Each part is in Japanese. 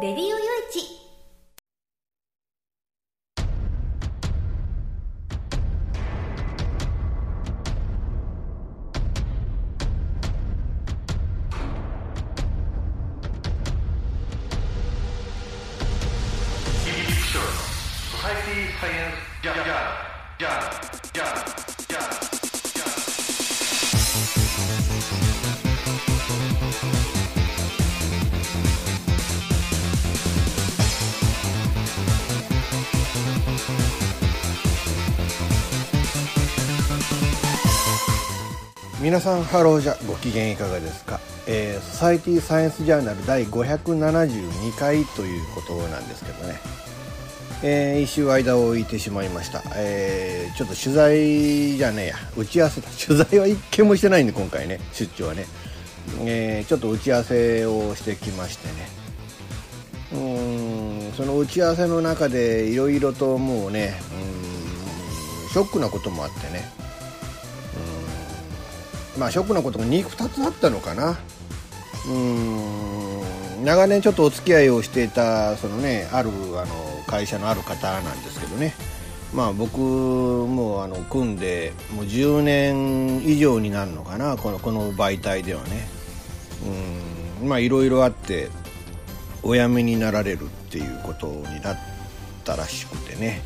レデ皆さんハローじゃご機嫌いかがですか、えー、ソサイティサイエンスジャーナル第572回ということなんですけどね、えー、一週間を置いてしまいました、えー、ちょっと取材じゃねえや。打ち合わせだ。取材は一件もしてないんで今回ね。出張はね、えー、ちょっと打ち合わせをしてきましてね。うんその打ち合わせの中でいろいろともうねうんショックなこともあってね。まあショックなことが 2, 2つあったのかな。うん。長年ちょっとお付き合いをしていたそのねあるあの会社のある方なんですけどね。まあ僕もあの組んでもう10年以上になるのかなこのこの媒体ではね。うん。まあいろいろあってお辞めになられるっていうことになったらしくてね。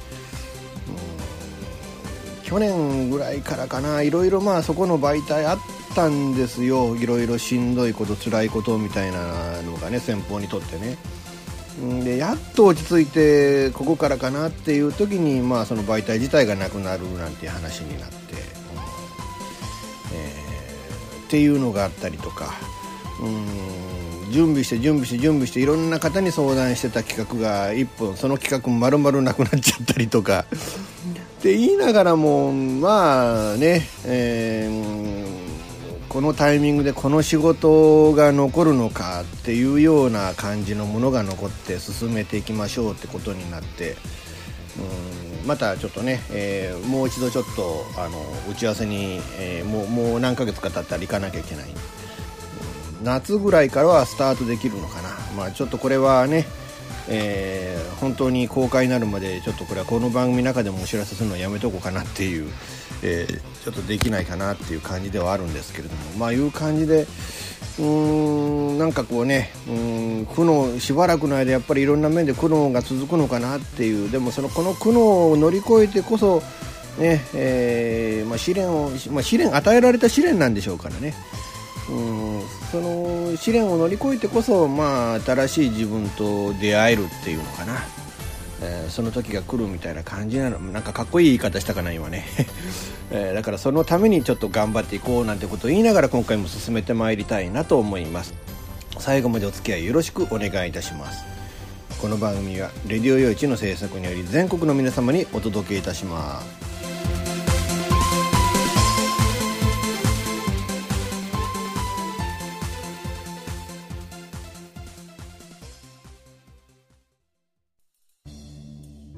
去年ぐらいからかな。いろいろまあそこの媒体あったんですよ。いろいろしんどいこと辛いことみたいなのがね先方にとってね。でやっと落ち着いてここからかなっていう時にまあその媒体自体がなくなるなんていう話になって、うん。えー、っていうのがあったりとか。うん。準備して準備して準備していろんな方に相談してた企画が1本その企画丸々なくなっちゃったりとか。って言いながらもまあね、えー、このタイミングでこの仕事が残るのかっていうような感じのものが残って進めていきましょうってことになって。うんまたちょっとね、えー、もう一度ちょっとあの打ち合わせに、えー、もうもう何ヶ月か経ったら行かなきゃいけない、夏ぐらいからはスタートできるのかな、まあ、ちょっとこれはねえー、本当に公開になるまでちょっとこれはこの番組の中でもお知らせするのはやめとこうかなっていう、えー、ちょっとできないかなっていう感じではあるんですけれども。まあいう感じでうーんなんかこうねうん苦悩しばらくの間やっぱりいろんな面で苦悩が続くのかなっていう。でもそのこの苦悩を乗り越えてこそねえーまあ、試練を、まあ、試練与えられた試練なんでしょうからね。うん。その試練を乗り越えてこそ、まあ、新しい自分と出会えるっていうのかな、えー、その時が来るみたいな感じなの。なんかかっこいい言い方したかな今ね、えー、だからそのためにちょっと頑張っていこうなんてことを言いながら今回も進めてまいりたいなと思います。最後までお付き合いよろしくお願いいたします。この番組は「レディオ用地の制作により全国の皆様にお届けいたします。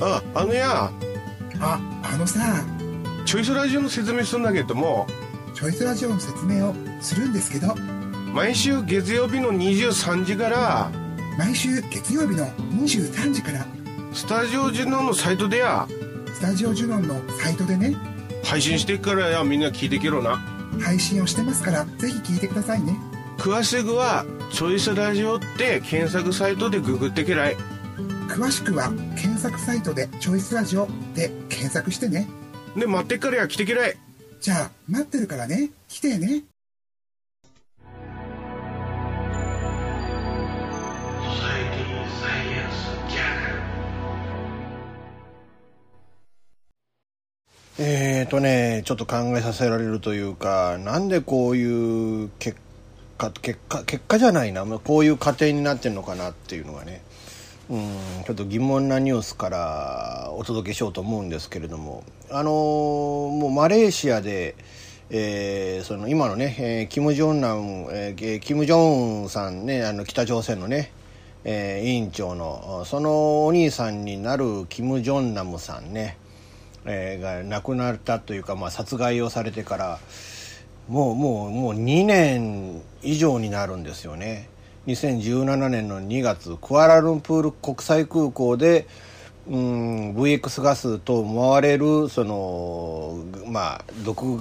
ああのやああのさチョイスラジオの説明するんだけども。チョイスラジオの説明をするんですけど。毎週月曜日の23時から。毎週月曜日の23時から。スタジオジュノンのサイトでや。スタジオジュノンのサイトでね。配信してっからやみんな聞いてけろな。配信をしてますからぜひ聞いてくださいね。詳しくはチョイスラジオって検索サイトでググってけらい詳しくは検索サイトで「チョイスラジオ」で検索してね。で待ってっからや来てけらい。じゃあ待ってるからね。来てね。えーとねちょっと考えさせられるというかなんでこういう結果結果結果じゃないな。こういう過程になってるのかなっていうのがねうんちょっと疑問なニュースからお届けしようと思うんですけれども。あのもうマレーシアで、えーその今のね、えーキム・ジョンナム、えーキム・ジョンさんねあの北朝鮮のね、えー委員長のそのお兄さんになるキム・ジョンナムさんね、えーが亡くなったというか、まあ、殺害をされてからもうもうもう2年以上になるんですよね。2017年の2月クアラルンプール国際空港でうん VX ガスと思われるそのまあ毒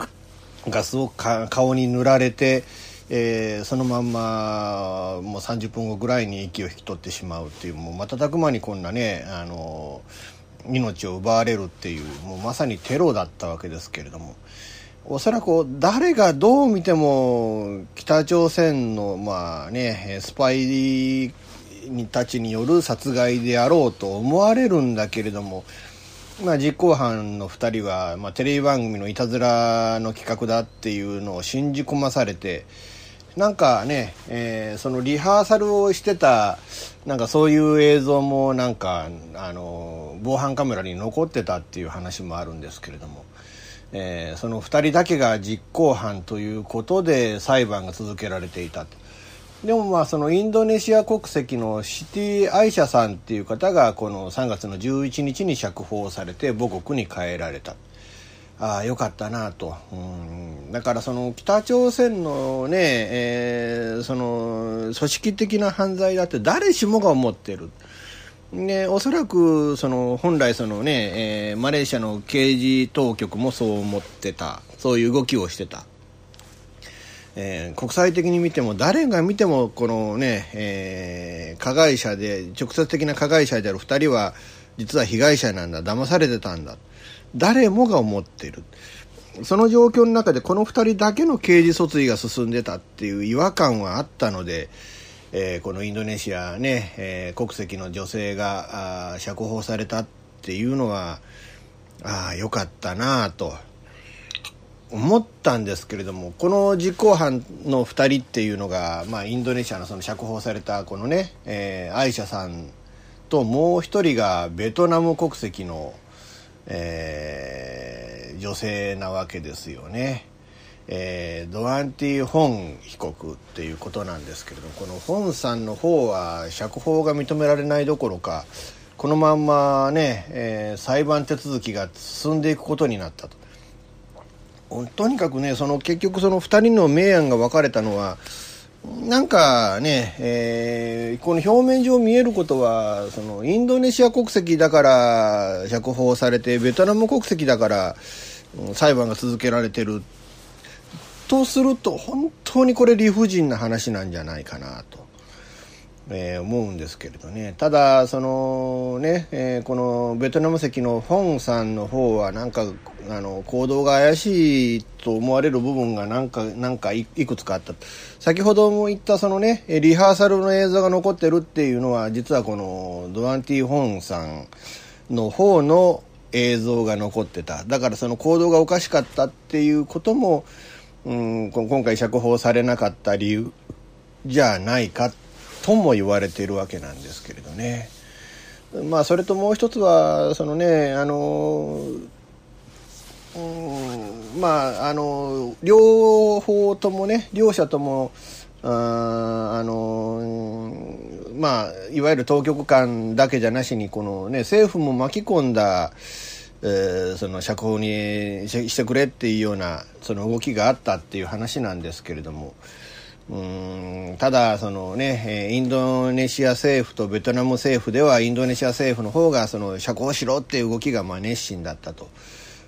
ガスを顔に塗られて、えーそのまんまもう30分後ぐらいに息を引き取ってしまうっていうもう瞬く間にこんなねあの命を奪われるっていうもうまさにテロだったわけですけれども。おそらく誰がどう見ても北朝鮮のまあねスパイたちによる殺害であろうと思われるんだけれども、まあ、実行犯の2人は、まあ、テレビ番組のいたずらの企画だっていうのを信じ込まされてなんかね、えーそのリハーサルをしてたなんかそういう映像もなんかあの防犯カメラに残ってたっていう話もあるんですけれども、えーその2人だけが実行犯ということで裁判が続けられていたと。でもまあそのインドネシア国籍のシティ・アイシャさんっていう方がこの3月の11日に釈放されて母国に帰られた。ああよかったなと、うん、だからその北朝鮮のね、えーその組織的な犯罪だって誰しもが思ってる。ね、おそらくその本来その、ねえーマレーシアの刑事当局もそう思ってた。そういう動きをしてた、えー国際的に見ても誰が見てもこのね、えー加害者で直接的な加害者である2人は実は被害者なんだ。騙されてたんだ。誰もが思ってる。その状況の中でこの2人だけの刑事訴追が進んでたっていう違和感はあったので、えーこのインドネシアね、えー国籍の女性が釈放されたっていうのはああよかったなあと思ったんですけれどもこの実行犯の2人っていうのが、まあ、インドネシアのその釈放されたこのね、えーアイシャさんともう一人がベトナム国籍の、えー女性なわけですよね。えードアンティ・ホン被告っていうことなんですけれどもこのホンさんの方は釈放が認められないどころかこのまんまね、えー裁判手続きが進んでいくことになったと。とにかくねその結局その2人の明暗が分かれたのはなんかね、えーこの表面上見えることはそのインドネシア国籍だから釈放されてベトナム国籍だから裁判が続けられてるっとすると本当にこれ理不尽な話なんじゃないかなと、えー思うんですけれどね。ただそのね、えーこのベトナム籍のフォンさんの方はなんかあの行動が怪しいと思われる部分がなんかなんかいくつかあった。先ほども言ったそのねリハーサルの映像が残ってるっていうのは実はこのドアンティ・ホンさんの方の映像が残ってた。だからその行動がおかしかったっていうことも、うん、今回釈放されなかった理由じゃないかとも言われているわけなんですけれどね。まあそれともう一つはそのねあのうんまああの両方ともね両者ともああのまあいわゆる当局間だけじゃなしにこのね政府も巻き込んだえーその釈放にししてくれっていうようなその動きがあったっていう話なんですけれども。うんただそのねインドネシア政府とベトナム政府ではインドネシア政府の方がその釈放しろっていう動きがまあ熱心だったと。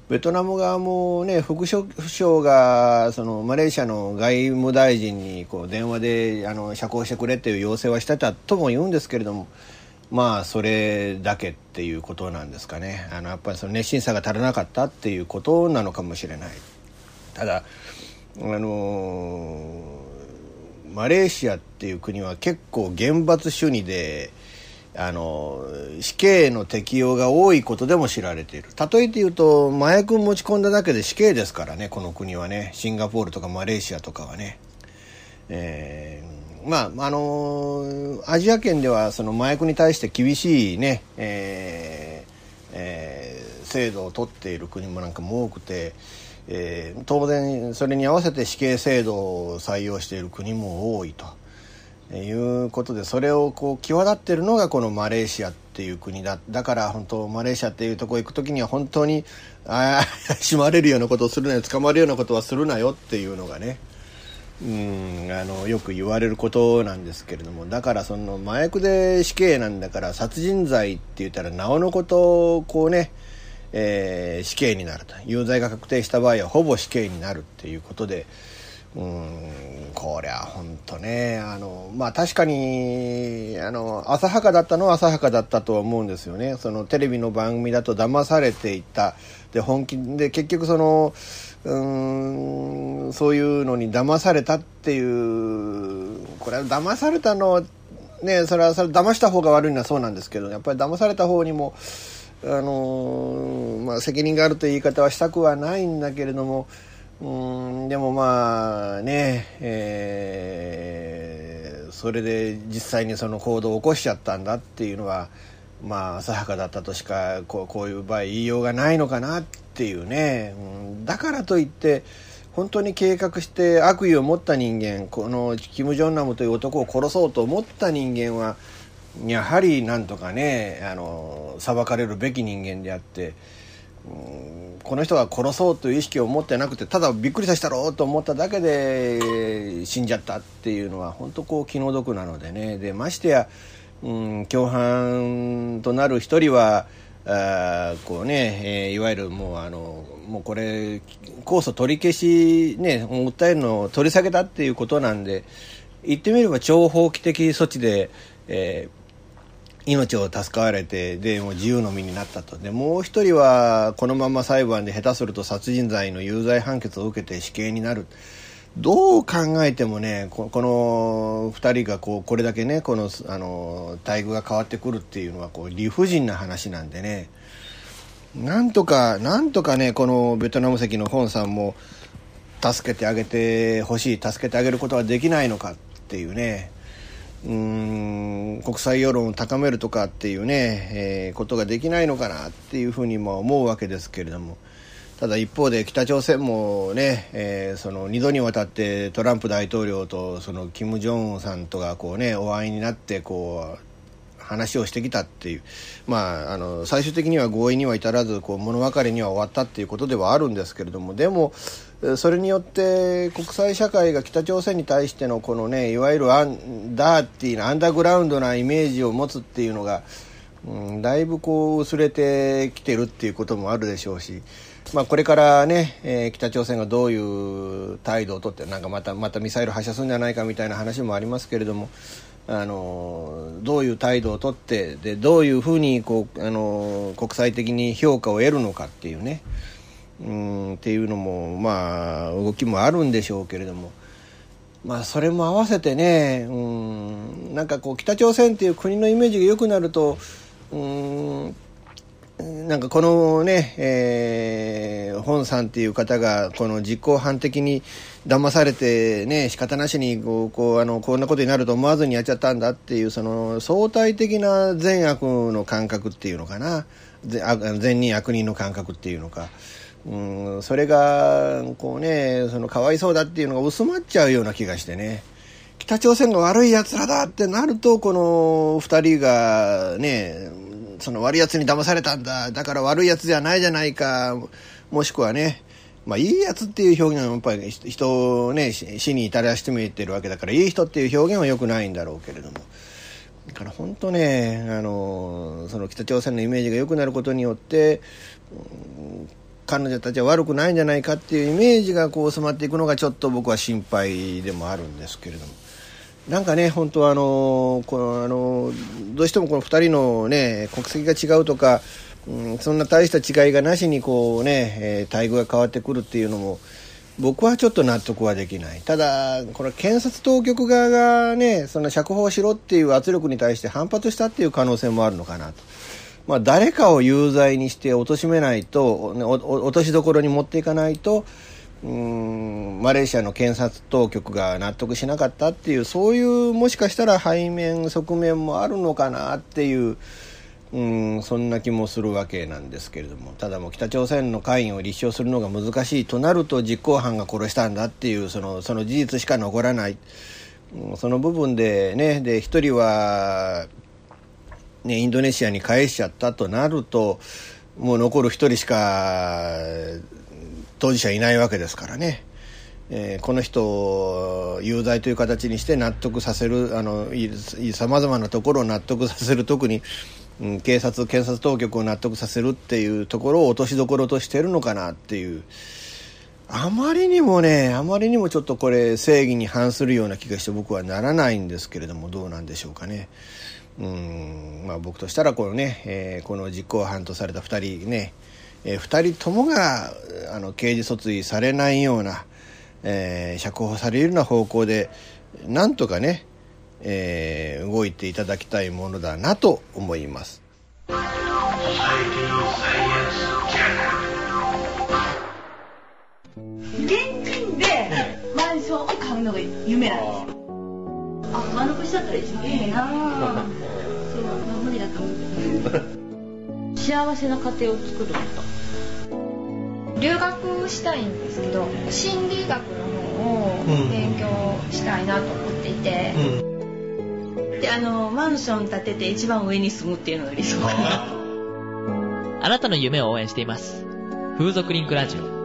ベトナム側もね副首相がそのマレーシアの外務大臣にこう電話であの釈放してくれっていう要請はしてたとも言うんですけれども。まあそれだけっていうことなんですかね。あのやっぱりその熱心さが足らなかったっていうことなのかもしれない。ただあのマレーシアっていう国は結構厳罰主義であの死刑の適用が多いことでも知られている。例えて言うと麻薬持ち込んだだけで死刑ですからねこの国はね。シンガポールとかマレーシアとかはね、えー、まああのアジア圏ではその麻薬に対して厳しいね、えーえー、制度を取っている国もなんかも多くて、えー、当然それに合わせて死刑制度を採用している国も多いと。いうことでそれをこう際立っているのがこのマレーシアっていう国だだから本当マレーシアっていうところ行く時には本当にああ閉 まれるようなことをするなよ捕まるようなことはするなよっていうのがねうんあのよく言われることなんですけれどもだからその麻薬で死刑なんだから殺人罪って言ったらなおのことこうね、えー、死刑になると有罪が確定した場合はほぼ死刑になるっていうことで。うんこりゃ本当ねあのまあ確かにあの浅はかだったのは浅はかだったとは思うんですよねそのテレビの番組だと騙されていたで本気で結局そのうんそういうのに騙されたっていうこれは騙されたのねそれはそれ騙した方が悪いのはそうなんですけどやっぱり騙された方にもあのまあ責任があるという言い方はしたくはないんだけれどもうんでもまあね、えー、それで実際にその行動を起こしちゃったんだっていうのはまあ浅はかだったとしかこうこういう場合言いようがないのかなってていうね、うん、だからといって本当に計画して悪意を持った人間このキム・ジョンナムという男を殺そうと思った人間はやはりなんとかねあの裁かれるべき人間であって。うんこの人が殺そうという意識を持ってなくてただびっくりさせたろうと思っただけで死んじゃったっていうのは本当こう気の毒なのでねでましてや、うん、共犯となる一人はあこうね、えー、いわゆるもうあのもうこれ控訴取り消しね訴えるのを取り下げたっていうことなんで言ってみれば超法規的措置で、えー命を助かわれてでもう自由の身になったと。でもう一人はこのまま裁判で下手すると殺人罪の有罪判決を受けて死刑になる。どう考えてもねこの2人がこうこれだけねこのあの待遇が変わってくるっていうのはこう理不尽な話なんでね。なんとかなんとかねこのベトナム籍の本さんも助けてあげてほしい助けてあげることはできないのかっていうね。うん国際世論を高めるとかっていうね、えー、ことができないのかなっていうふうにも思うわけですけれども。ただ一方で北朝鮮もね、えー、その2度にわたってトランプ大統領とそのキム・ジョンさんとがこうねお会いになってこう話をしてきたっていう。まああの最終的には合意には至らずこう物別れには終わったっていうことではあるんですけれども。でもそれによって国際社会が北朝鮮に対してのこのねいわゆるアンダーティーなアンダーグラウンドなイメージを持つっていうのが、うん、だいぶこう薄れてきてるっていうこともあるでしょうし、まあ、これからね、えー、北朝鮮がどういう態度をとってなんかまたまたミサイル発射するんじゃないかみたいな話もありますけれども。あのどういう態度をとってでどういうふうにこうあの国際的に評価を得るのかっていうね、うんっていうのもまあ動きもあるんでしょうけれどもまあそれも合わせてねうんなんかこう北朝鮮っていう国のイメージが良くなるとうんなんかこのね、えー、本さんっていう方がこの実行犯的に騙されてね仕方なしにこうこうあのこんなことになると思わずにやっちゃったんだっていうその相対的な善悪の感覚っていうのかな善人悪人の感覚っていうのか。うん、それがこうねそのかわいそうだっていうのが薄まっちゃうような気がしてね北朝鮮が悪いやつらだってなるとこの2人がねその悪いやつに騙されたんだ。だから悪いやつじゃないじゃないか。もしくはねまあ、いいやつっていう表現はやっぱり人をね死に至らしめてるわけだからいい人っていう表現はよくないんだろうけれども。だから本当ねあのその北朝鮮のイメージが良くなることによって彼女たちは悪くないんじゃないかっていうイメージがこう染まっていくのがちょっと僕は心配でもあるんですけれども。なんかね、本当はあのこのあのどうしてもこの2人の、ね、国籍が違うとか、うん、そんな大した違いがなしにこう、ねえー、待遇が変わってくるっていうのも僕はちょっと納得はできないただこれ検察当局側がねその釈放しろっていう圧力に対して反発したっていう可能性もあるのかなと。まあ、誰かを有罪にして貶めないと落としどころに持っていかないとうんマレーシアの検察当局が納得しなかったっていうそういうもしかしたら背面側面もあるのかなっていううんそんな気もするわけなんですけれども。ただもう北朝鮮の関与を立証するのが難しいとなると実行犯が殺したんだっていうそのその事実しか残らない、う、その部分でねで1人は、ね、インドネシアに返しちゃったとなるともう残る1人しか当事者いないわけですからね。えー、この人を有罪という形にして納得させるさまざまなところを納得させる特に、うん、警察検察当局を納得させるっていうところを落としどころとしてるのかなっていうあまりにもねあまりにもちょっとこれ正義に反するような気がして僕はならないんですけれどもどうなんでしょうかね。うんまあ、僕としたらこのね、えー、この実行犯とされた2人ねえー、2人ともがあの刑事訴追されないような、えー、釈放されるような方向でなんとかね、えー、動いていただきたいものだなと思います。現金でマンションを買うのが夢なんですよ。あ、丸腰だったら一番いいな。そう、無理だと思う。幸せな家庭を作ること。留学したいんですけど心理学の方を勉強したいなと思っていて、うん、であのマンション建てて一番上に住むっていうのが理想。か なあなたの夢を応援しています。風俗リンクラジオ。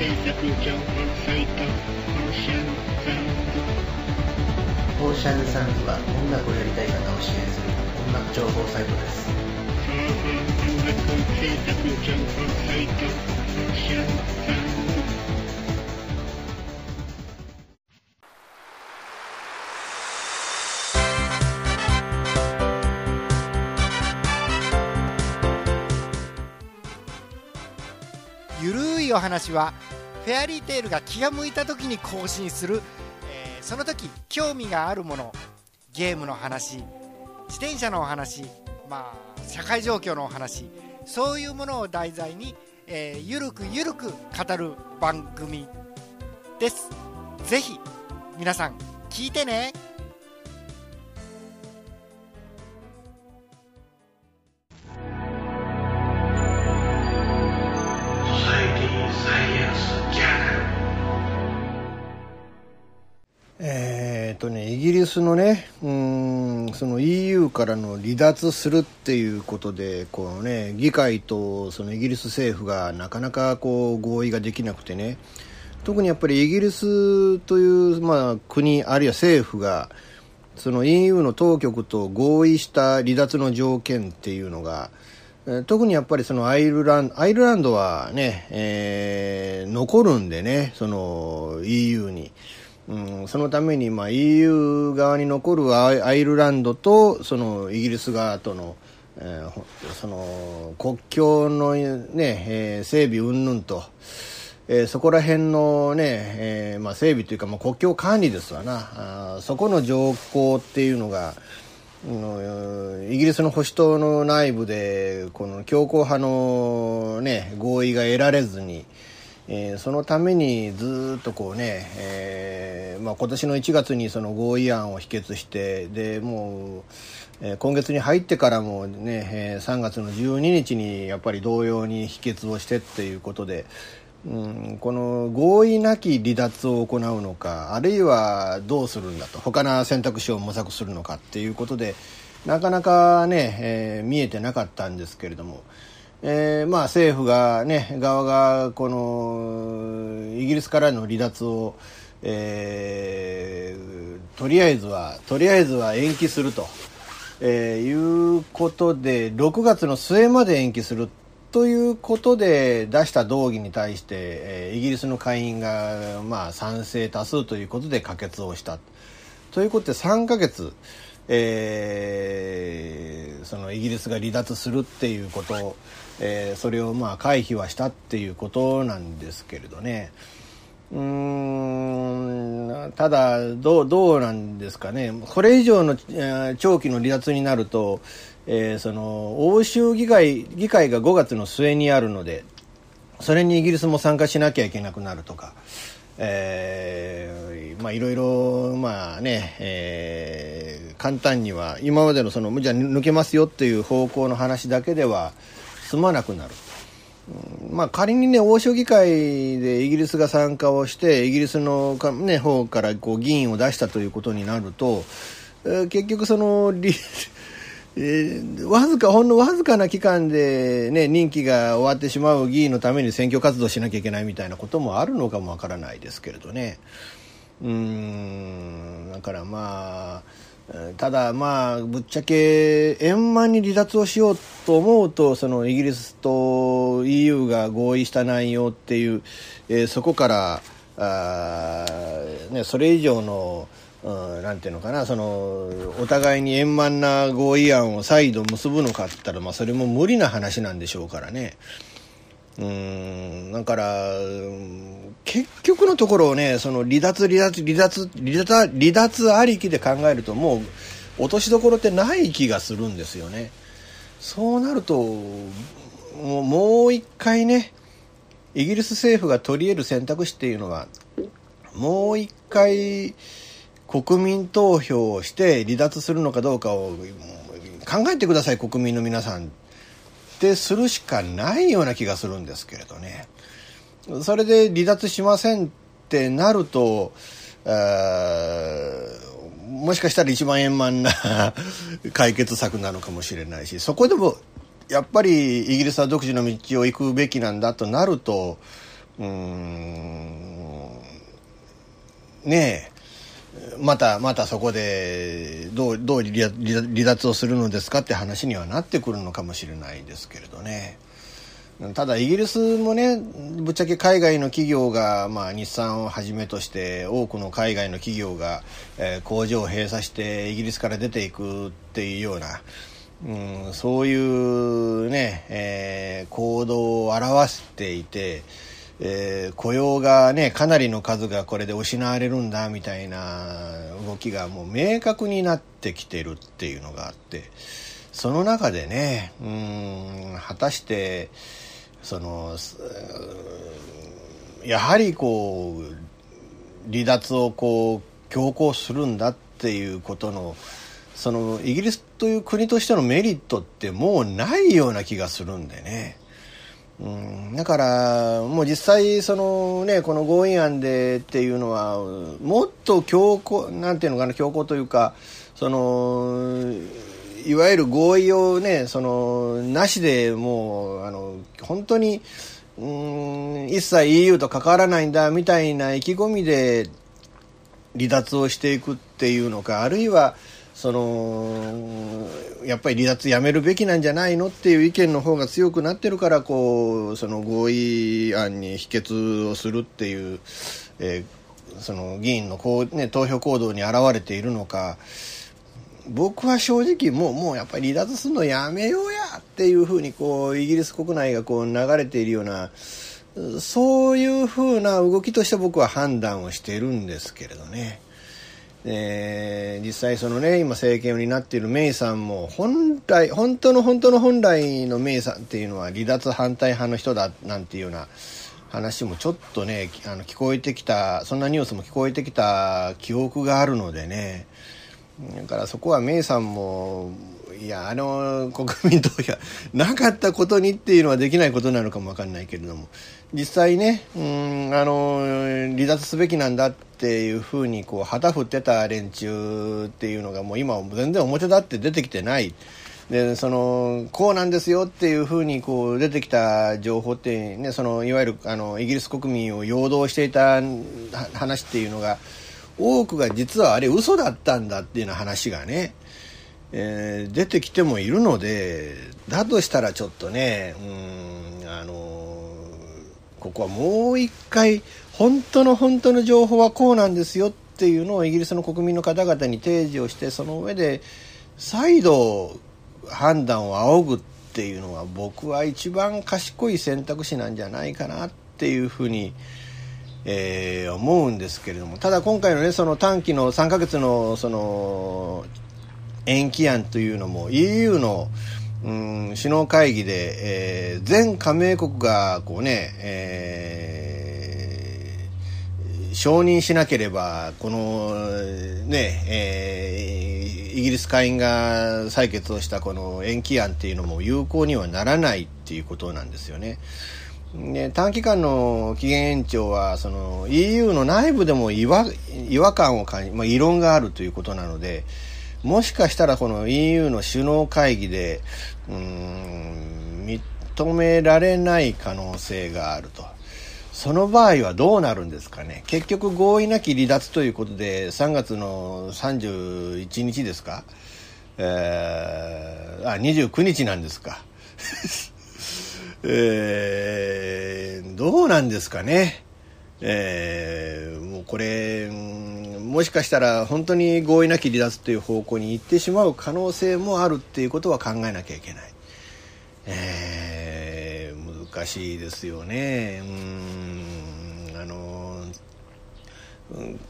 制作情報サイトシャンサンズは音楽をやりたい方を支援する音楽情報サイトです。ゆるいお話はフェアリーテールが気が向いた時に更新するその時興味があるものゲームの話自転車のお話まあ社会状況のお話そういうものを題材に、えー、ゆるくゆるく語る番組です。ぜひ皆さん聞いてね。スのね、うん、その EU からの離脱するっていうことで、このね、議会とそのイギリス政府がなかなかこう合意ができなくてね、特にやっぱりイギリスという、まあ、国、あるいは政府が、その EU の当局と合意した離脱の条件っていうのが、特にやっぱりそのアイルランド、アイルランドはね、えー、残るんでね、その EU に。そのために、まあ、EU 側に残るアイルランドとそのイギリス側との,、えー、その国境の、ねえー、整備云々と、えー、そこら辺のね、えーまあ、整備というか、まあ、国境管理ですわなあそこの条項っていうのが、うん、イギリスの保守党の内部でこの強硬派の、ね、合意が得られずに。えー、そのためにずっとこうね、えーまあ、今年の1月にその合意案を否決してでもう、えー、今月に入ってからもね、えー、3月の12日にやっぱり同様に否決をしてっていうことで、うん、この合意なき離脱を行うのかあるいはどうするんだと他の選択肢を模索するのかっていうことでなかなかね、えー、見えてなかったんですけれども。えー、まあ政府がね側がこのイギリスからの離脱を、えー、とりあえずはとりあえずは延期すると、えー、いうことで6月の末まで延期するということで出した動議に対して、えー、イギリスの下院が、まあ、賛成多数ということで可決をした。ということで3ヶ月、えー、そのイギリスが離脱するっていうこと、えー、それをまあ回避はしたっていうことなんですけれどね。うんただどうどうなんですかねこれ以上の、えー、長期の離脱になると、えー、その欧州議会議会が5月の末にあるのでそれにイギリスも参加しなきゃいけなくなるとか、えー、まあいろいろまあね、えー、簡単には今までのそのじゃ抜けますよっていう方向の話だけでは済まなくなる。まあ、仮にね、欧州議会でイギリスが参加をして、イギリスの、ね、方からこう議員を出したということになると、えー、結局その、えー、わずか、ほんのわずかな期間で、ね、任期が終わってしまう議員のために選挙活動しなきゃいけないみたいなこともあるのかもわからないですけれどね。うん、だからまあ、ただまあぶっちゃけ円満に離脱をしようと思うとそのイギリスと EU が合意した内容っていう、えー、そこからあ、ね、それ以上のなんていうのかなそのお互いに円満な合意案を再度結ぶのかって言ったら、まあ、それも無理な話なんでしょうからね。うんだから結局のところをねその離脱離脱離脱離脱離脱ありきで考えるともう落としどころってない気がするんですよね。そうなるともうもう一回ねイギリス政府が取り得る選択肢っていうのはもう一回国民投票をして離脱するのかどうかを考えてください国民の皆さんてするしかないような気がするんですけれどね。それで離脱しませんってなるともしかしたら一番円満な解決策なのかもしれないしそこでもやっぱりイギリスは独自の道を行くべきなんだとなるとうんねえまたまたそこでどうどう離脱をするのですかって話にはなってくるのかもしれないですけれどね。ただイギリスもねぶっちゃけ海外の企業が、まあ、日産をはじめとして多くの海外の企業が、えー、工場を閉鎖してイギリスから出ていくっていうような、うん、そういうね、えー、行動を表していて。えー、雇用がねかなりの数がこれで失われるんだみたいな動きがもう明確になってきてるっていうのがあってその中でねうん果たしてそのやはりこう離脱をこう強行するんだっていうことのそのイギリスという国としてのメリットってもうないような気がするんでね。うん、だからもう実際そのねこの合意案でっていうのはもっと強硬なんていうのかな強硬というかそのいわゆる合意をねそのなしでもうあの本当にうん一切 EU と関わらないんだみたいな意気込みで離脱をしていくっていうのかあるいはそのやっぱり離脱やめるべきなんじゃないのっていう意見の方が強くなってるからこうその合意案に否決をするっていう、えー、その議員のこう、ね、投票行動に表れているのか僕は正直もうもうやっぱり離脱するのやめようやっていうふうにこうイギリス国内がこう流れているようなそういうふうな動きとして僕は判断をしているんですけれどね。えー、実際そのね今政権を担っているメイさんも本来本当の本当の本来のメイさんっていうのは離脱反対派の人だなんていうような話もちょっとねあの聞こえてきたそんなニュースも聞こえてきた記憶があるのでね。だからそこはメイさんもいやあの国民投票なかったことにっていうのはできないことなのかも分かんないけれども実際ねうんあの離脱すべきなんだっていうふうにこう旗振ってた連中っていうのがもう今全然表立って出てきてない。でそのこうなんですよっていうふうにこう出てきた情報って、ね、そのいわゆるあのイギリス国民を陽動していた話っていうのが多くが実はあれ嘘だったんだっていうような話がね、えー、出てきてもいるのでだとしたらちょっとねうんあのここはもう一回本当の本当の情報はこうなんですよっていうのをイギリスの国民の方々に提示をしてその上で再度判断を仰ぐっていうのは僕は一番賢い選択肢なんじゃないかなっていうふうに、えー、思うんですけれどもただ今回のねその短期の3ヶ月のその延期案というのも EU のうん首脳会議で、えー、全加盟国がこうね、えー、承認しなければこのね、えー、イギリス下院が採決をしたこの延期案っていうのも有効にはならないっていうことなんですよね。で短期間の期限延長はその EU の内部でも違和違和感を感じ、まあ、異論があるということなので、もしかしたらこの EU の首脳会議でうん認められない可能性があると。その場合はどうなるんですかね。結局合意なき離脱ということで3月の31日ですか、えー、あ29日なんですか。えー、どうなんですかね。えー、もうこれ、もしかしたら本当に合意なき離脱という方向に行ってしまう可能性もあるっていうことは考えなきゃいけない。えー、難しいですよね。うんあの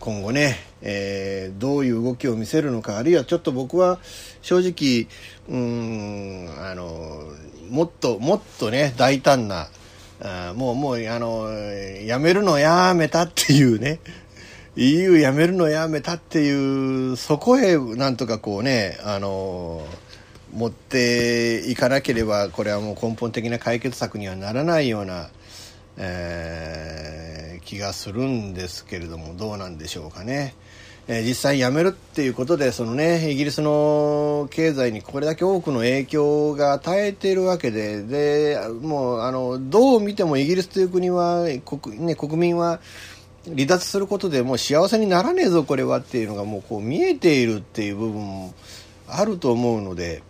今後ね、えー、どういう動きを見せるのかあるいはちょっと僕は正直うんあのもっともっとね大胆なあもうもうあのやめるのやめたっていうね EU やめるのやめたっていうそこへなんとかこうねあの持っていかなければこれはもう根本的な解決策にはならないような、えー、気がするんですけれどもどうなんでしょうかね。え、実際辞めるっていうことでその、ね、イギリスの経済にこれだけ多くの影響が与えているわけででもうあのどう見てもイギリスという国は国,、ね、国民は離脱することでもう幸せにならねえぞこれはっていうのがもうこう見えているっていう部分もあると思うので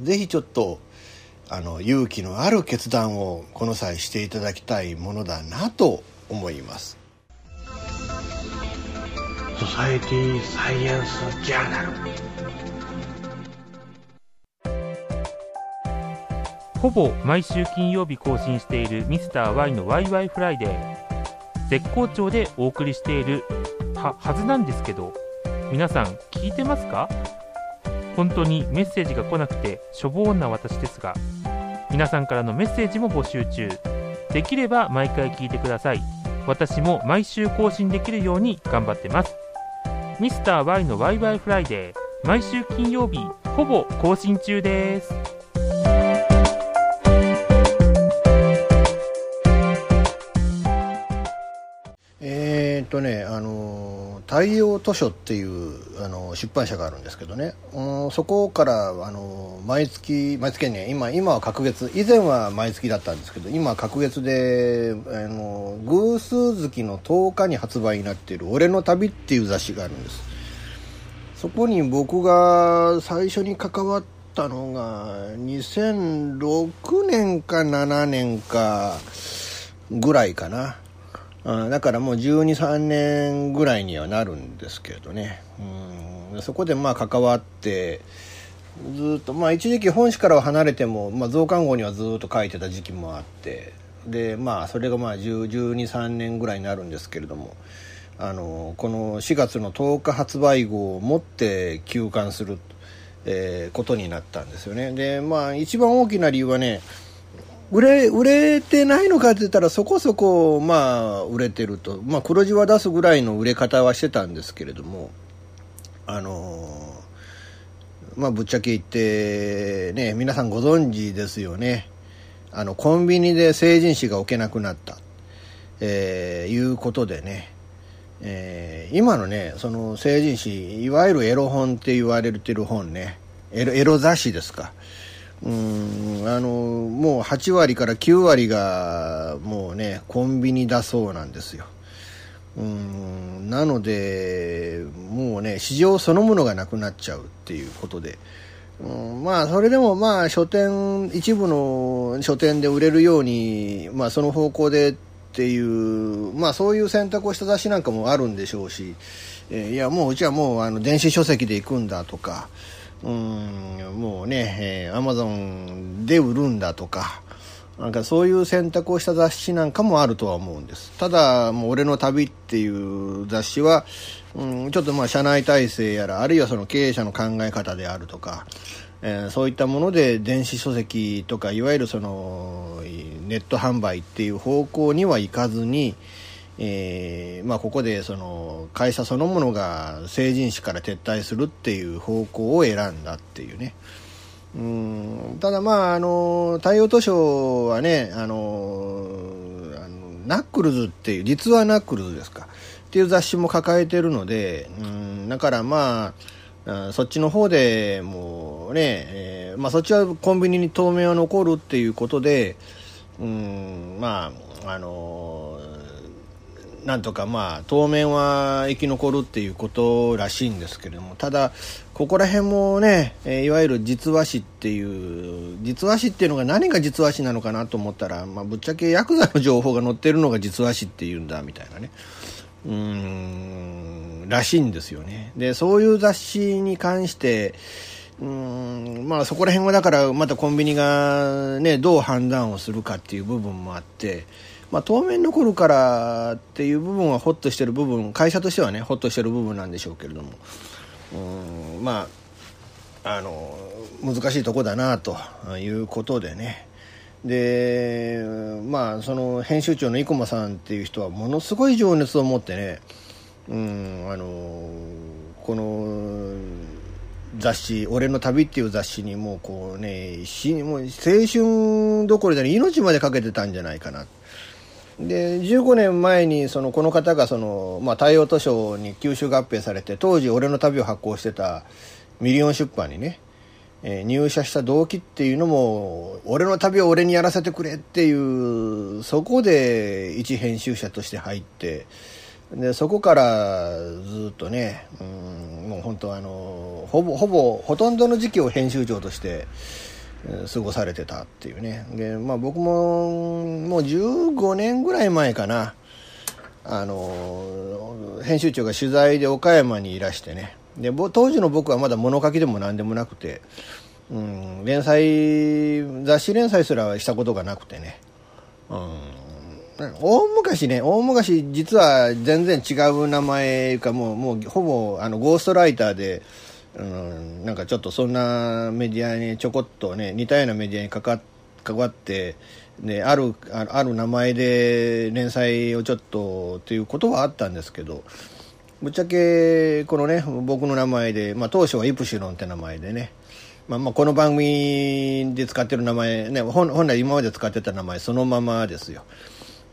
ぜひちょっとあの勇気のある決断をこの際していただきたいものだなと思います。ソサエティサイエンスジャーナルほぼ毎週金曜日更新しているミスター y のワイワイフライデー絶好調でお送りしているははずなんですけど皆さん聞いてますか？本当にメッセージが来なくてしょぼーんな私ですが皆さんからのメッセージも募集中。できれば毎回聞いてください。私も毎週更新できるように頑張ってます。ミスター y のワイワイフライデー。毎週金曜日ほぼ更新中です。えー、っとねあの太陽図書っていうあの出版社があるんですけどね、うん、そこからあの毎月毎月ね今今は隔月以前は毎月だったんですけど今は隔月であの偶数月の10日に発売になっている「俺の旅」っていう雑誌があるんです。そこに僕が最初に関わったのが2006年か7年かぐらいかな。だからもう123年ぐらいにはなるんですけどね。うんそこでまあ関わってずっとまあ一時期本誌からは離れても、まあ、増刊号にはずっと書いてた時期もあってでまあそれがまあ123年ぐらいになるんですけれどもあのこの4月の10日発売号を持って休刊する、えー、ことになったんですよね。でまあ一番大きな理由はね売れ売れてないのかって言ったらそこそこまあ売れてると、まあ、黒字は出すぐらいの売れ方はしてたんですけれどもあのまあぶっちゃけ言ってね皆さんご存知ですよね。あのコンビニで成人誌が置けなくなった、えー、いうことでね、えー、今のねその成人誌いわゆるエロ本って言われてる本ね。エロエロ雑誌ですか。うんあのもう8割から9割がもうねコンビニだそうなんですよ。うんなのでもうね市場そのものがなくなっちゃうっていうことで、うん、まあそれでもまあ書店一部の書店で売れるように、まあ、その方向でっていうまあそういう選択をした雑誌なんかもあるんでしょうし、えー、いやもううちはもうあの電子書籍で行くんだとかうんもうね、えー、アマゾンで売るんだとかなんかそういう選択をした雑誌なんかもあるとは思うんです。ただもう俺の旅っていう雑誌は、うん、ちょっとまあ社内体制やらあるいはその経営者の考え方であるとか、えー、そういったもので電子書籍とかいわゆるそのネット販売っていう方向にはいかずに、えーまあ、ここでその会社そのものが成人史から撤退するっていう方向を選んだっていうね。うんただまああの太陽図書はねあのナックルズっていう実はナックルズですか。っていう雑誌も抱えてるのでうんだからまあそっちの方でもうね、えー、まあ、そっちはコンビニに当面は残るっていうことでうんまああのなんとかまあ当面は生き残るっていうことらしいんですけれどもただここら辺もね、いわゆる実話誌っていう実話誌っていうのが何が実話誌なのかなと思ったら、まあ、ぶっちゃけヤクザの情報が載ってるのが実話誌っていうんだみたいなね。うーんらしいんですよね。でそういう雑誌に関してうんまあそこら辺はだからまたコンビニがねどう判断をするかっていう部分もあってまあ、当面残るからっていう部分はホッとしてる部分会社としてはねホッとしてる部分なんでしょうけれども。うんまああの難しいとこだなということでね。でまあその編集長の生駒さんっていう人はものすごい情熱を持ってねうんあのこの雑誌「俺の旅」っていう雑誌にもうこうねもう青春どころで命までかけてたんじゃないかなで15年前にそのこの方がその、まあ、太陽図書に吸収合併されて当時俺の旅を発行してたミリオン出版にね、えー、入社した動機っていうのも俺の旅を俺にやらせてくれっていうそこで一編集者として入ってでそこからずっとねうんもう本当あのほぼほぼほとんどの時期を編集長として過ごされてたっていうね。で、まあ、僕ももう15年ぐらい前かな。あの編集長が取材で岡山にいらしてね。で当時の僕はまだ物書きでも何でもなくて、うん、連載雑誌連載すらしたことがなくてね、うん、大昔ね大昔実は全然違う名前かもうもうほぼあのゴーストライターでうん、なんかちょっとそんなメディアにちょこっとね似たようなメディアに関わってであるある名前で連載をちょっとということはあったんですけどぶっちゃけこのね僕の名前で、まあ、当初はイプシロンって名前でね、まあ、まあこの番組で使ってる名前ね本本来今まで使ってた名前そのままですよ。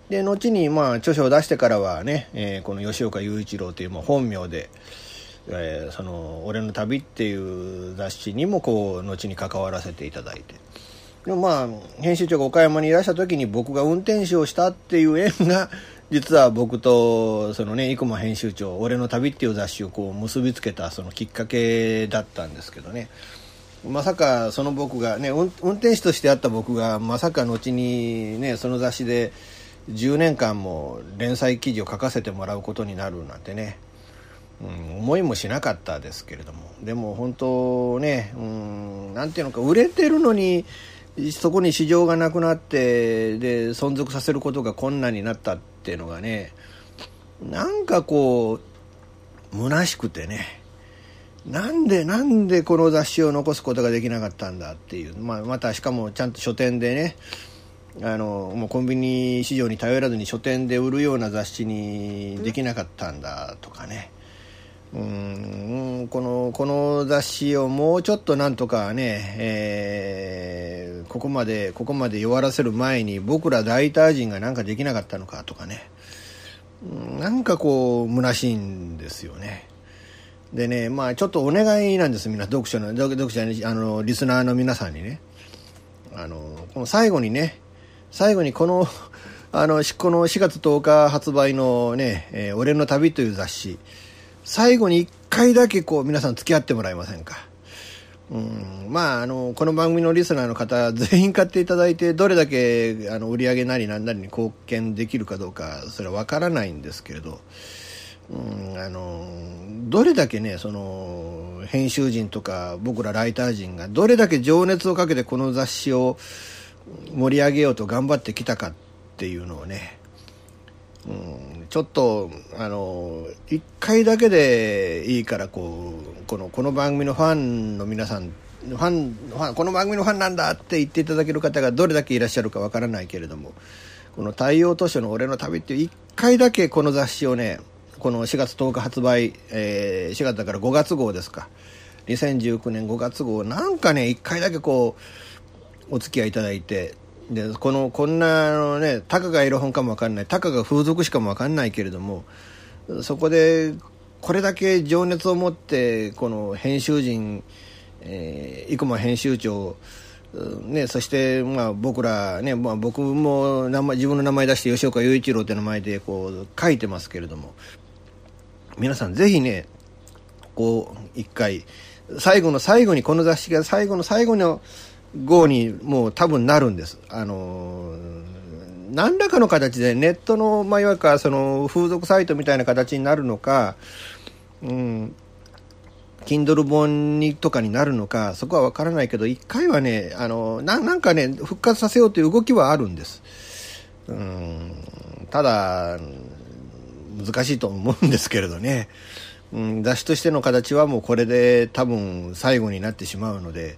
で後にまあ著書を出してからはね、えー、この吉岡雄一郎というまあ本名でえー、その「俺の旅」っていう雑誌にもこう後に関わらせていただいて。でもまあ編集長が岡山にいらした時に僕が運転手をしたっていう縁が実は僕とそのね生駒編集長「俺の旅」っていう雑誌をこう結びつけたそのきっかけだったんですけどね。まさかその僕がね運転手としてあった僕がまさか後にねその雑誌で10年間も連載記事を書かせてもらうことになるなんてね。うん、思いもしなかったですけれども。でも本当ね何ていうのか売れてるのにそこに市場がなくなってで存続させることが困難になったっていうのがねなんかこう虚しくてね。なんでなんでこの雑誌を残すことができなかったんだっていう、まあ、またしかもちゃんと書店でねあのもうコンビニ市場に頼らずに書店で売るような雑誌にできなかったんだとかね。うんこのこの雑誌をもうちょっとなんとかね、えー、ここまでここまで弱らせる前に僕らライター陣が何かできなかったのかとかね。なんかこう虚しいんですよね。でねまあちょっとお願いなんですみんな読書の読読者にあのリスナーの皆さんにね。あのこの最後にね最後にこのあのこの4月10日発売のね「えー俺の旅」という雑誌。最後に1回だけこう皆さん付き合ってもらえませんか？うん。まああのこの番組のリスナーの方 全員買っていただいてどれだけあの売り上げなりなんなりに貢献できるかどうかそれは分からないんですけれど。うんあのどれだけねその編集陣とか僕らライター陣がどれだけ情熱をかけてこの雑誌を盛り上げようと頑張ってきたかっていうのをねうん。ちょっとあの1回だけでいいからこうこのこの番組のファンの皆さんファンファンこの番組のファンなんだって言っていただける方がどれだけいらっしゃるかわからないけれどもこの太陽図書の俺の旅っていう1回だけこの雑誌をねこの4月10日発売、えー4月だから5月号ですか。2019年5月号なんかね1回だけこうお付き合いいただいてでこのこんなあのねたかがエロ本かもわかんない。たかが風俗誌かもわかんないけれどもそこでこれだけ情熱を持ってこの編集陣、えー、生駒編集長ね、そして、まあ、僕ら、ねまあ、僕も名前自分の名前出して吉岡雄一郎って名前でこう書いてますけれども皆さんぜひねこう一回最後の最後にこの雑誌が最後の最後の号にもう多分なるんです。あの何らかの形でネットの、まあ、いわゆるその風俗サイトみたいな形になるのか、うん、Kindle 本にとかになるのかそこは分からないけど一回はねあのななんかね復活させようという動きはあるんです。うんただ難しいと思うんですけれどね、うん、雑誌としての形はもうこれで多分最後になってしまうので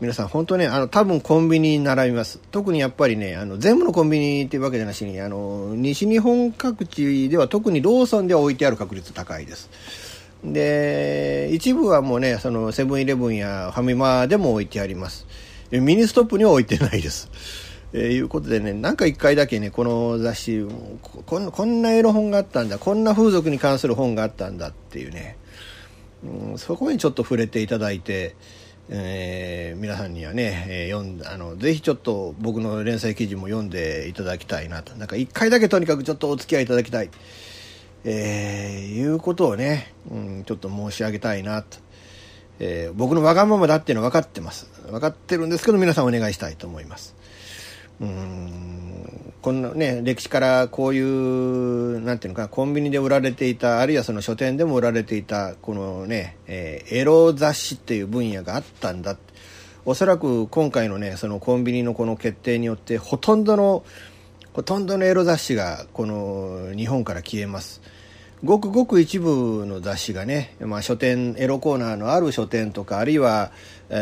皆さん本当ねあの多分コンビニに並びます。特にやっぱりねあの全部のコンビニっていうわけじゃなしにあの西日本各地では特にローソンでは置いてある確率高いです。で一部はもうねそのセブンイレブンやファミマでも置いてあります。ミニストップには置いてないです。えーいうことでね、なんか一回だけね、この雑誌こん、こんなエロ本があったんだ、こんな風俗に関する本があったんだっていうね、うん、そこにちょっと触れていただいて、えー皆さんにはね、えー読んあのぜひちょっと僕の連載記事も読んでいただきたいなと。なんか一回だけとにかくちょっとお付き合いいただきたい、えーいうことをね、うん、ちょっと申し上げたいなと、えー僕のわがままだっていうのは分かってます。分かってるんですけど皆さんお願いしたいと思います。うん。こんなね歴史からこういうなんていうのかコンビニで売られていたあるいはその書店でも売られていたこのね、えーエロ雑誌っていう分野があったんだ。おそらく今回のねそのコンビニのこの決定によってほとんどのほとんどのエロ雑誌がこの日本から消えます。ごくごく一部の雑誌がね、まあ、書店エロコーナーのある書店とかあるいは、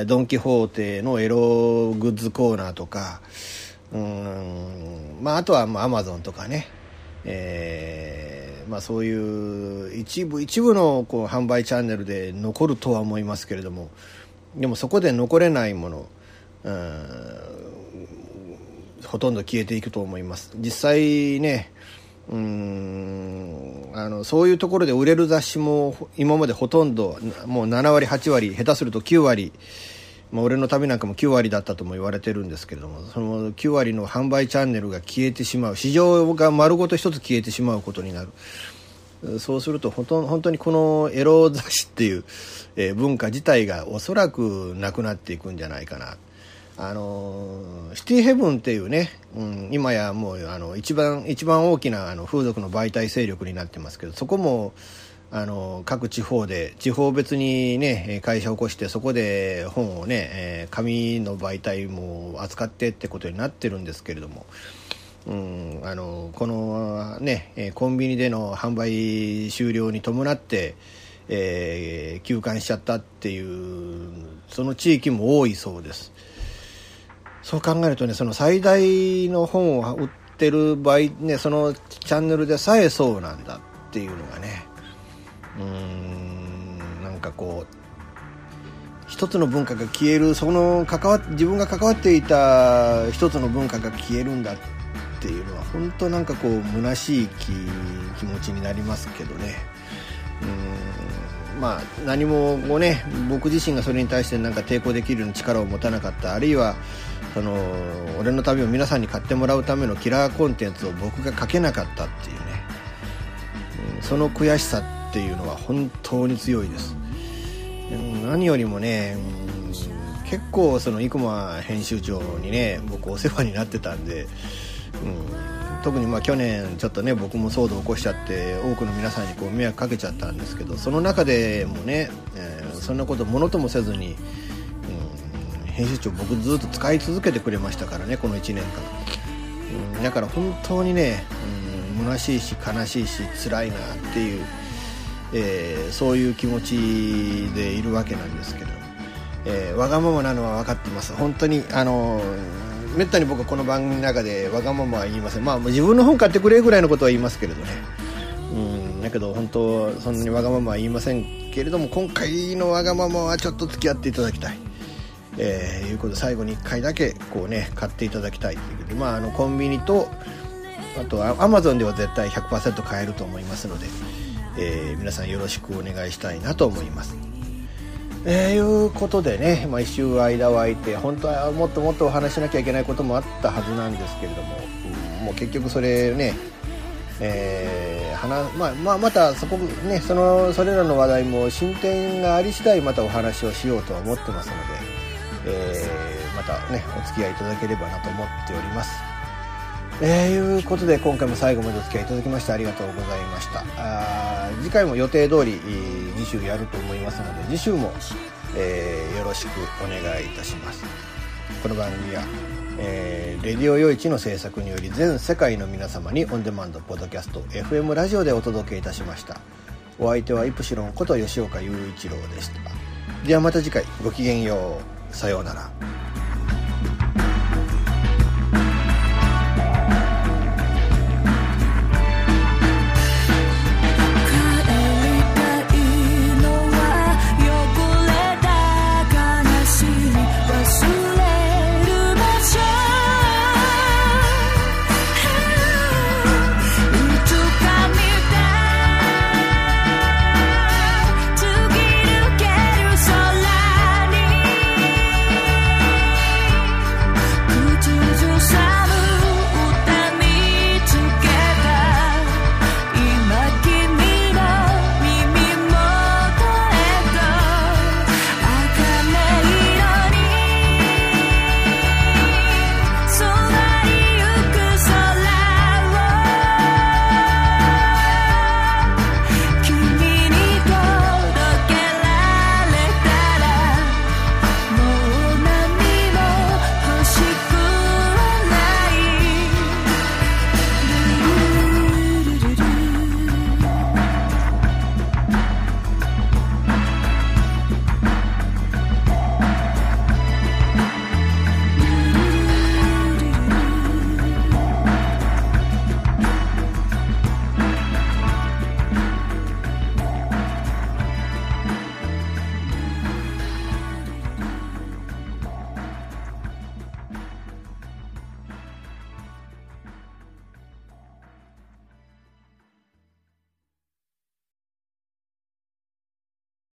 ドン・キホーテのエログッズコーナーとかうん。まああとはまあアマゾンとかね、えーまあ、そういう一部一部のこう販売チャンネルで残るとは思いますけれども。でもそこで残れないものうんほとんど消えていくと思います。実際ねうんあのそういうところで売れる雑誌も今までほとんどもう7割8割下手すると9割まあ、俺の旅なんかも9割だったとも言われてるんですけれどもその9割の販売チャンネルが消えてしまう市場が丸ごと一つ消えてしまうことになる。そうすると本当本当にこのエロ雑誌っていう、えー文化自体がおそらくなくなっていくんじゃないかな。あのシティヘブンっていうね、うん、今やもうあの一番一番大きなあの風俗の媒体勢力になってますけどそこもあの各地方で地方別にね会社を起こしてそこで本をね、紙の媒体も扱ってってことになってるんですけれども、うん、あのこのねコンビニでの販売終了に伴って、えー休館しちゃったっていうその地域も多いそうです。そう考えるとねその最大の本を売ってる場合ねそのチャンネルでさえそうなんだっていうのがねうーんなんかこう一つの文化が消えるその関わ自分が関わっていた一つの文化が消えるんだっていうのは本当なんかこう虚しい気気持ちになりますけどね。うんまあ、何もこう、ね、僕自身がそれに対してなんか抵抗できるような力を持たなかったあるいはその俺の旅を皆さんに買ってもらうためのキラーコンテンツを僕が書けなかったっていうね、うんその悔しさってていうのは本当に強いです、何よりもね、結構その生駒編集長にね僕お世話になってたんで、うん、特にまあ去年ちょっとね僕も騒動起こしちゃって多くの皆さんにこう迷惑かけちゃったんですけどその中でもね、えーそんなことものともせずに、うん編集長僕ずっと使い続けてくれましたからねこの1年間、うんだから本当にね、うん、虚しいし悲しいし辛いなっていう、えーそういう気持ちでいるわけなんですけど、えーわがままなのは分かってます。本当にあのめったに僕はこの番組の中でわがままは言いません。まあ自分の本買ってくれぐらいのことは言いますけれどね。うんだけど本当そんなにわがままは言いませんけれども今回のわがままはちょっと付き合っていただきたい。えーいうことで最後に1回だけこうね買っていただきたいということでまああのコンビニとあとはアマゾンでは絶対100%買えると思いますので、えー皆さんよろしくお願いしたいなと思います。えーいうことでね、まあ、一週間は空いて本当はもっともっとお話ししなきゃいけないこともあったはずなんですけれども、うんもう結局それね、えー話まあまあ、またそこねそのそれらの話題も進展があり次第またお話をしようとは思ってますので、えーまたねお付き合いいただければなと思っております。えー、いうことで今回も最後までお付き合いいただきましてありがとうございました。あ次回も予定通りえー次週やると思いますので次週も、えーよろしくお願いいたします。この番組は、えーレディオ夜市の制作により全世界の皆様にオンデマンドポッドキャスト FM ラジオでお届けいたしました。お相手はイプシロンこと吉岡雄一郎でした。ではまた次回ごきげんよう。さようなら。